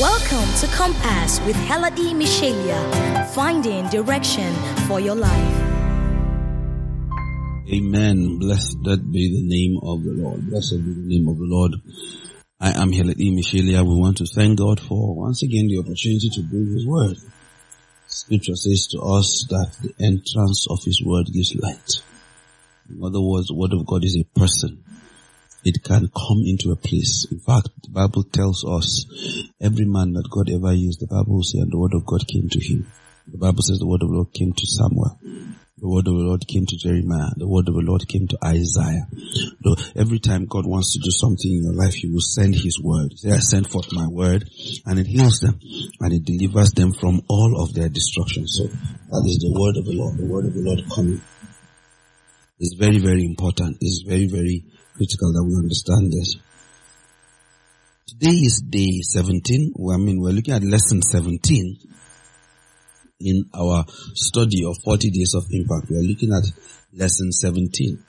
Welcome to Compass with Heladi Michelia, finding direction for your life. Amen. Blessed be the name of the Lord. Blessed be the name of the Lord. I am Heladi Michelia. We want to thank God for once again the opportunity to bring His word. Scripture says to us that the entrance of His word gives light. In other words, the word of God is a person it can come into a place. In fact, the Bible tells us every man that God ever used, the Bible says, and the word of God came to him. The Bible says the word of the Lord came to Samuel. The word of the Lord came to Jeremiah. The word of the Lord came to Isaiah. So every time God wants to do something in your life, He will send His word. Said, I send forth my word and it heals them and it delivers them from all of their destruction. So that is the word of the Lord. The word of the Lord coming is very, very important. It's very, very critical that we understand this. Today is day 17. I mean, we're looking at lesson 17 in our study of 40 days of impact. We are looking at lesson 17.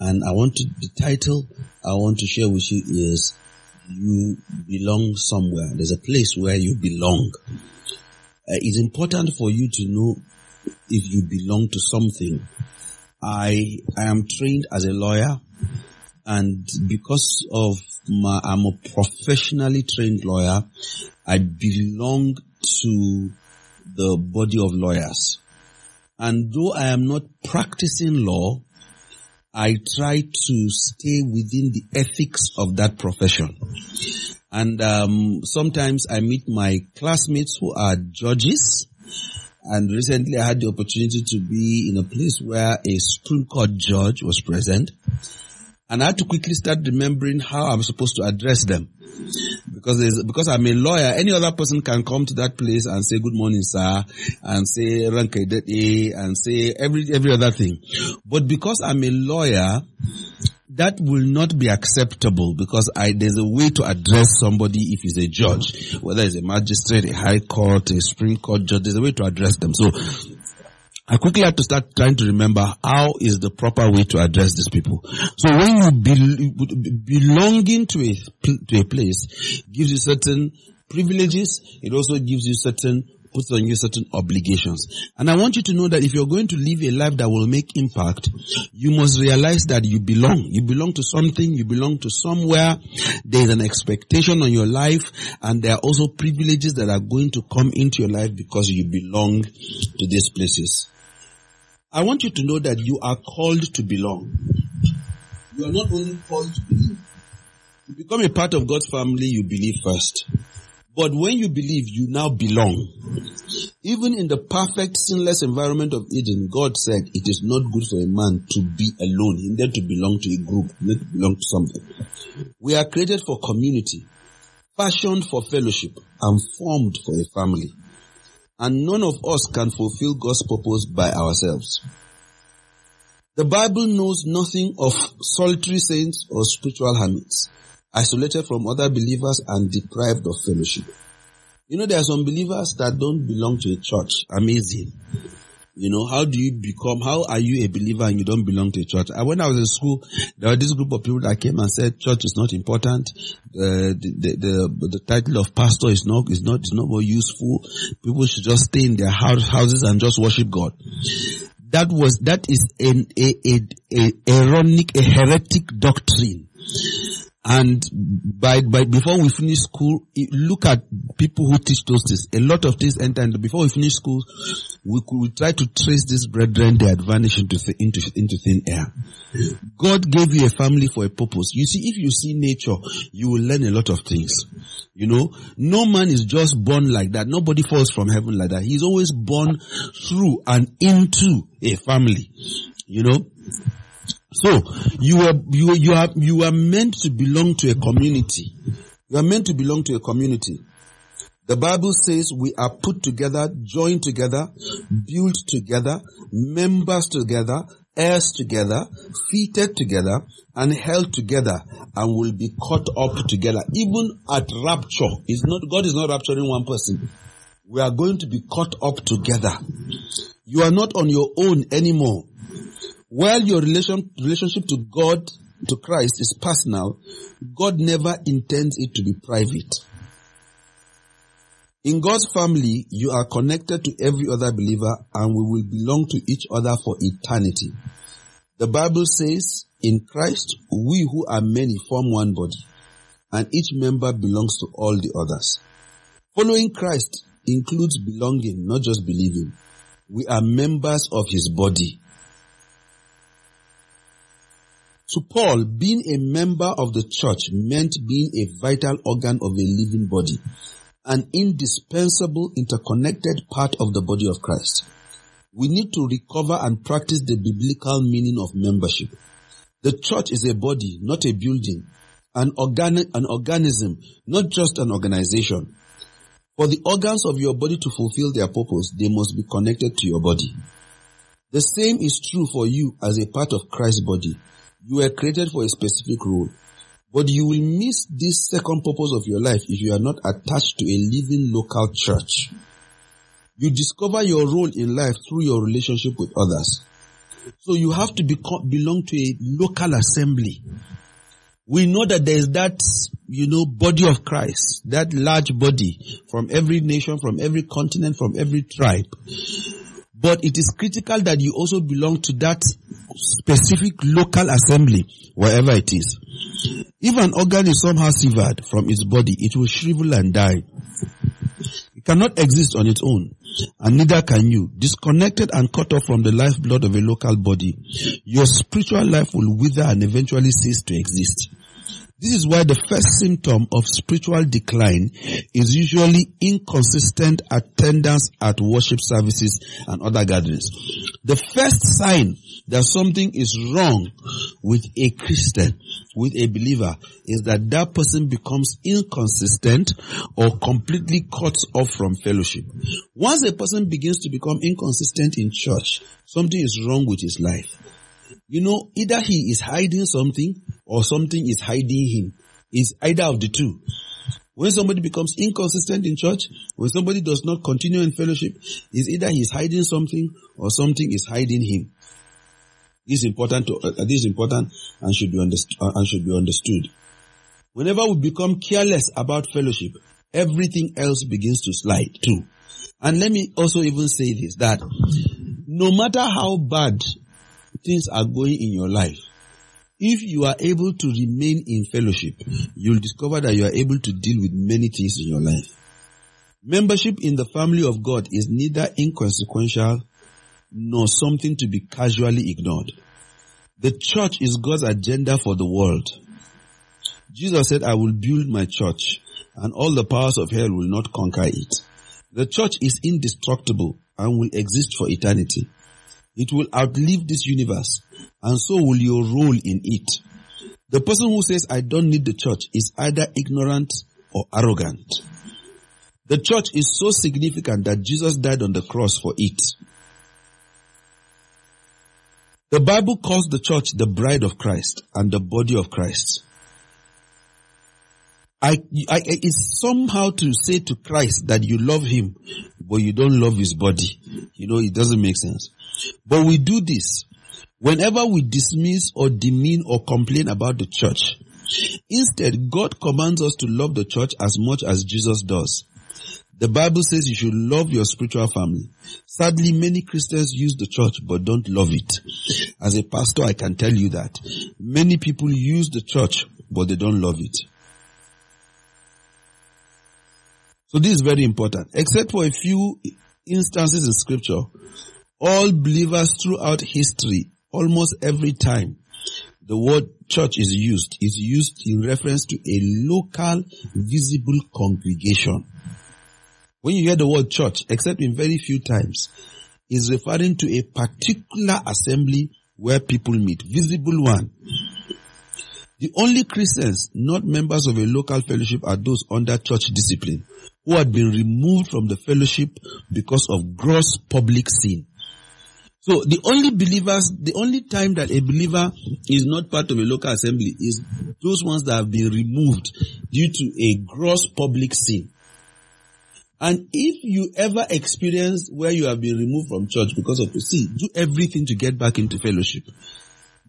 And I want to, the title I want to share with you is you belong somewhere. There's a place where you belong. Uh, it's important for you to know if you belong to something. I, I am trained as a lawyer and because of my, I'm a professionally trained lawyer, I belong to the body of lawyers. And though I am not practicing law, I try to stay within the ethics of that profession. And um, sometimes I meet my classmates who are judges. And recently I had the opportunity to be in a place where a Supreme Court judge was present. And I had to quickly start remembering how I'm supposed to address them. Because because I'm a lawyer, any other person can come to that place and say good morning, sir, and say rankedete, and say every every other thing. But because I'm a lawyer, that will not be acceptable because I, there's a way to address somebody if he's a judge, whether it's a magistrate, a high court, a supreme court judge, there's a way to address them. So I quickly had to start trying to remember how is the proper way to address these people. So when you be, belonging to a, to a place gives you certain privileges, it also gives you certain puts on you certain obligations. And I want you to know that if you're going to live a life that will make impact, you must realize that you belong. You belong to something, you belong to somewhere. There is an expectation on your life and there are also privileges that are going to come into your life because you belong to these places. I want you to know that you are called to belong. You are not only called to believe. To become a part of God's family, you believe first. But when you believe, you now belong. Even in the perfect sinless environment of Eden, God said it is not good for a man to be alone. He needed to belong to a group, needed to belong to something. We are created for community, fashioned for fellowship, and formed for a family and none of us can fulfill God's purpose by ourselves. The Bible knows nothing of solitary saints or spiritual hermits, isolated from other believers and deprived of fellowship. You know, there are some believers that don't belong to a church. Amazing. You know, how do you become, how are you a believer and you don't belong to a church? And when I was in school, there was this group of people that came and said church is not important. Uh, the, the, the, the, title of pastor is not, is not, is not more useful. People should just stay in their house, houses and just worship God. That was, that is an, a, a, a, eronic, a heretic doctrine. And by, by, before we finish school, look at people who teach those things. A lot of things enter, and before we finish school, we we try to trace these brethren, they had vanished into, into, into thin air. God gave you a family for a purpose. You see, if you see nature, you will learn a lot of things. You know, no man is just born like that. Nobody falls from heaven like that. He's always born through and into a family. You know, so you are you you are you are meant to belong to a community. You are meant to belong to a community. The Bible says we are put together, joined together, built together, members together, heirs together, fitted together, and held together, and will be caught up together. Even at rapture, is not God is not rapturing one person. We are going to be caught up together. You are not on your own anymore. While your relation, relationship to God, to Christ is personal, God never intends it to be private. In God's family, you are connected to every other believer and we will belong to each other for eternity. The Bible says, in Christ, we who are many form one body and each member belongs to all the others. Following Christ includes belonging, not just believing. We are members of his body. To Paul, being a member of the church meant being a vital organ of a living body, an indispensable interconnected part of the body of Christ. We need to recover and practice the biblical meaning of membership. The church is a body, not a building, an, organic, an organism, not just an organization. For the organs of your body to fulfill their purpose, they must be connected to your body. The same is true for you as a part of Christ's body. You were created for a specific role. But you will miss this second purpose of your life if you are not attached to a living local church. You discover your role in life through your relationship with others. So you have to become, belong to a local assembly. We know that there is that, you know, body of Christ, that large body from every nation, from every continent, from every tribe. But it is critical that you also belong to that specific local assembly, wherever it is. If an organ is somehow severed from its body, it will shrivel and die. It cannot exist on its own, and neither can you. Disconnected and cut off from the lifeblood of a local body, your spiritual life will wither and eventually cease to exist. This is why the first symptom of spiritual decline is usually inconsistent attendance at worship services and other gatherings. The first sign that something is wrong with a Christian, with a believer, is that that person becomes inconsistent or completely cut off from fellowship. Once a person begins to become inconsistent in church, something is wrong with his life. You know, either he is hiding something or something is hiding him. It's either of the two. When somebody becomes inconsistent in church, when somebody does not continue in fellowship, is either he's hiding something or something is hiding him. This is important to, uh, this is important and should be understood, uh, and should be understood. Whenever we become careless about fellowship, everything else begins to slide too. And let me also even say this, that no matter how bad things are going in your life, if you are able to remain in fellowship, you'll discover that you are able to deal with many things in your life. Membership in the family of God is neither inconsequential nor something to be casually ignored. The church is God's agenda for the world. Jesus said, I will build my church and all the powers of hell will not conquer it. The church is indestructible and will exist for eternity. It will outlive this universe and so will your role in it. The person who says, I don't need the church is either ignorant or arrogant. The church is so significant that Jesus died on the cross for it. The Bible calls the church the bride of Christ and the body of Christ. I, I, it's somehow to say to Christ that you love him, but you don't love his body. You know, it doesn't make sense. But we do this whenever we dismiss or demean or complain about the church. Instead, God commands us to love the church as much as Jesus does. The Bible says you should love your spiritual family. Sadly, many Christians use the church but don't love it. As a pastor, I can tell you that. Many people use the church but they don't love it. So this is very important. Except for a few instances in scripture, all believers throughout history, almost every time the word church is used, is used in reference to a local visible congregation. When you hear the word church, except in very few times, is referring to a particular assembly where people meet, visible one. The only Christians not members of a local fellowship are those under church discipline who had been removed from the fellowship because of gross public sin. So the only believers, the only time that a believer is not part of a local assembly is those ones that have been removed due to a gross public sin. And if you ever experience where you have been removed from church because of the sin, do everything to get back into fellowship.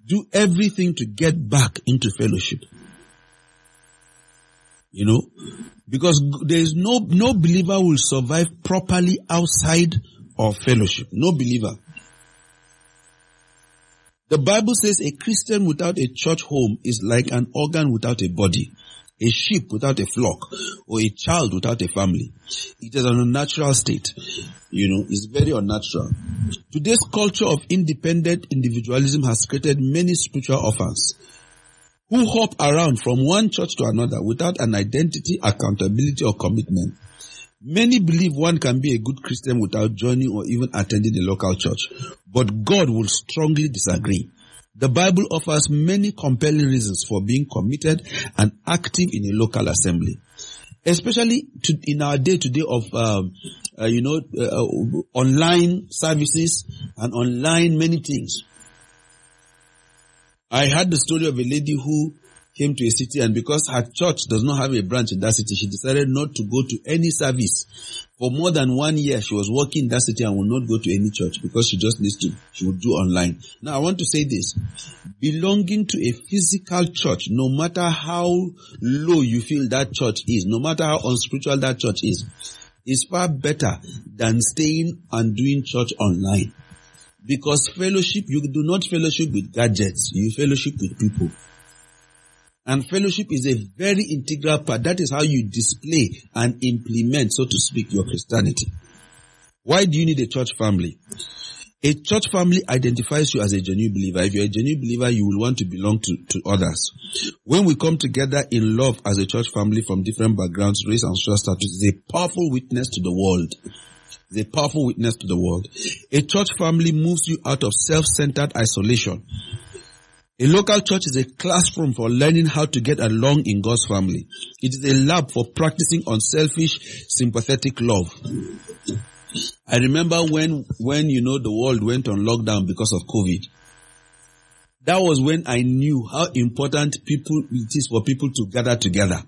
Do everything to get back into fellowship. You know, because there is no, no believer will survive properly outside of fellowship. No believer. The Bible says a Christian without a church home is like an organ without a body, a sheep without a flock, or a child without a family. It is an unnatural state. You know, it's very unnatural. Today's culture of independent individualism has created many spiritual orphans who hop around from one church to another without an identity, accountability, or commitment. Many believe one can be a good Christian without joining or even attending a local church, but God will strongly disagree. The Bible offers many compelling reasons for being committed and active in a local assembly, especially to, in our day to day of, um, uh, you know, uh, online services and online many things. I had the story of a lady who came to a city and because her church does not have a branch in that city, she decided not to go to any service. For more than one year, she was working in that city and would not go to any church because she just needs to, she would do online. Now I want to say this. Belonging to a physical church, no matter how low you feel that church is, no matter how unspiritual that church is, is far better than staying and doing church online. Because fellowship, you do not fellowship with gadgets, you fellowship with people. And fellowship is a very integral part. That is how you display and implement, so to speak, your Christianity. Why do you need a church family? A church family identifies you as a genuine believer. If you're a genuine believer, you will want to belong to, to others. When we come together in love as a church family from different backgrounds, race and social status, it's a powerful witness to the world. It's a powerful witness to the world. A church family moves you out of self-centered isolation a local church is a classroom for learning how to get along in God's family. It is a lab for practicing unselfish, sympathetic love. I remember when, when, you know, the world went on lockdown because of COVID. That was when I knew how important people, it is for people to gather together.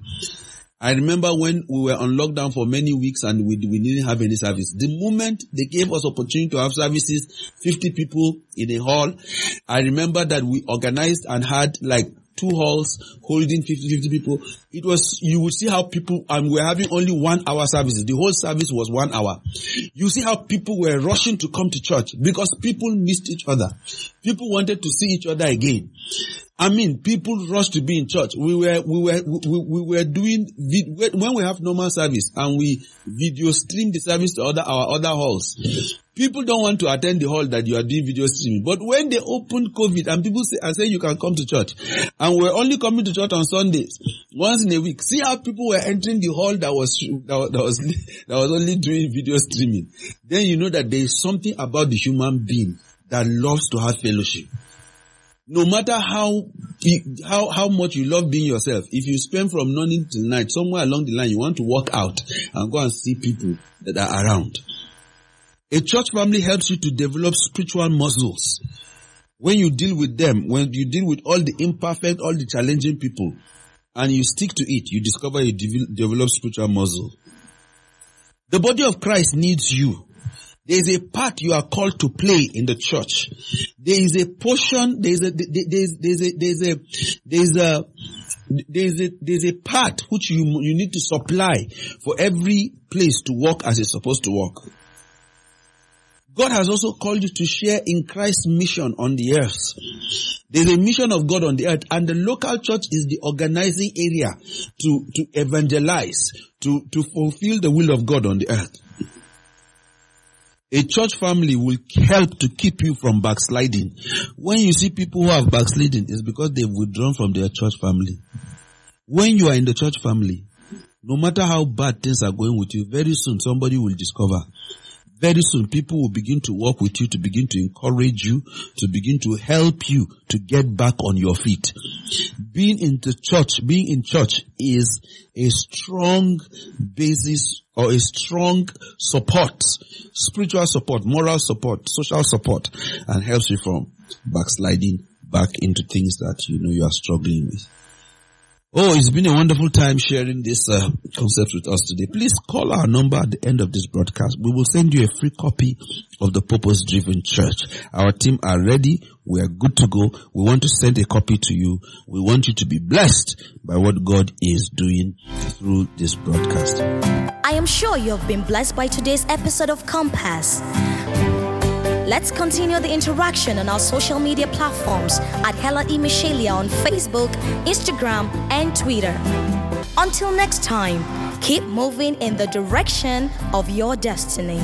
I remember when we were on lockdown for many weeks and we, we didn't have any service. The moment they gave us opportunity to have services, 50 people in a hall, I remember that we organized and had like two halls holding 50, 50 people. It was, you would see how people, and we're having only one hour services. The whole service was one hour. You see how people were rushing to come to church because people missed each other. People wanted to see each other again. I mean, people rush to be in church. We were, we were, we, we were doing, when we have normal service and we video stream the service to other, our other halls, people don't want to attend the hall that you are doing video streaming. But when they opened COVID and people say, and say you can come to church and we're only coming to church on Sundays, once in a week, see how people were entering the hall that was, that, that was, that was only doing video streaming. Then you know that there is something about the human being that loves to have fellowship no matter how how how much you love being yourself, if you spend from morning till night somewhere along the line, you want to walk out and go and see people that are around. A church family helps you to develop spiritual muscles. When you deal with them, when you deal with all the imperfect, all the challenging people, and you stick to it, you discover you develop spiritual muscle. The body of Christ needs you. There is a part you are called to play in the church. There is a portion, there is a, there is, there is a, there is a, there is a, there is a, there is a part which you, you need to supply for every place to work as it's supposed to work. God has also called you to share in Christ's mission on the earth. There's a mission of God on the earth and the local church is the organizing area to, to evangelize, to, to fulfill the will of God on the earth. A church family will help to keep you from backsliding. When you see people who have backsliding, it's because they've withdrawn from their church family. When you are in the church family, no matter how bad things are going with you, very soon somebody will discover very soon people will begin to work with you, to begin to encourage you, to begin to help you to get back on your feet. Being in the church, being in church is a strong basis or a strong support, spiritual support, moral support, social support, and helps you from backsliding back into things that you know you are struggling with. Oh, it's been a wonderful time sharing this uh, concept with us today. Please call our number at the end of this broadcast. We will send you a free copy of the Purpose Driven Church. Our team are ready. We are good to go. We want to send a copy to you. We want you to be blessed by what God is doing through this broadcast. I am sure you have been blessed by today's episode of Compass. Let's continue the interaction on our social media platforms at Hella E. On Facebook, Instagram, and Twitter. Until next time, keep moving in the direction of your destiny.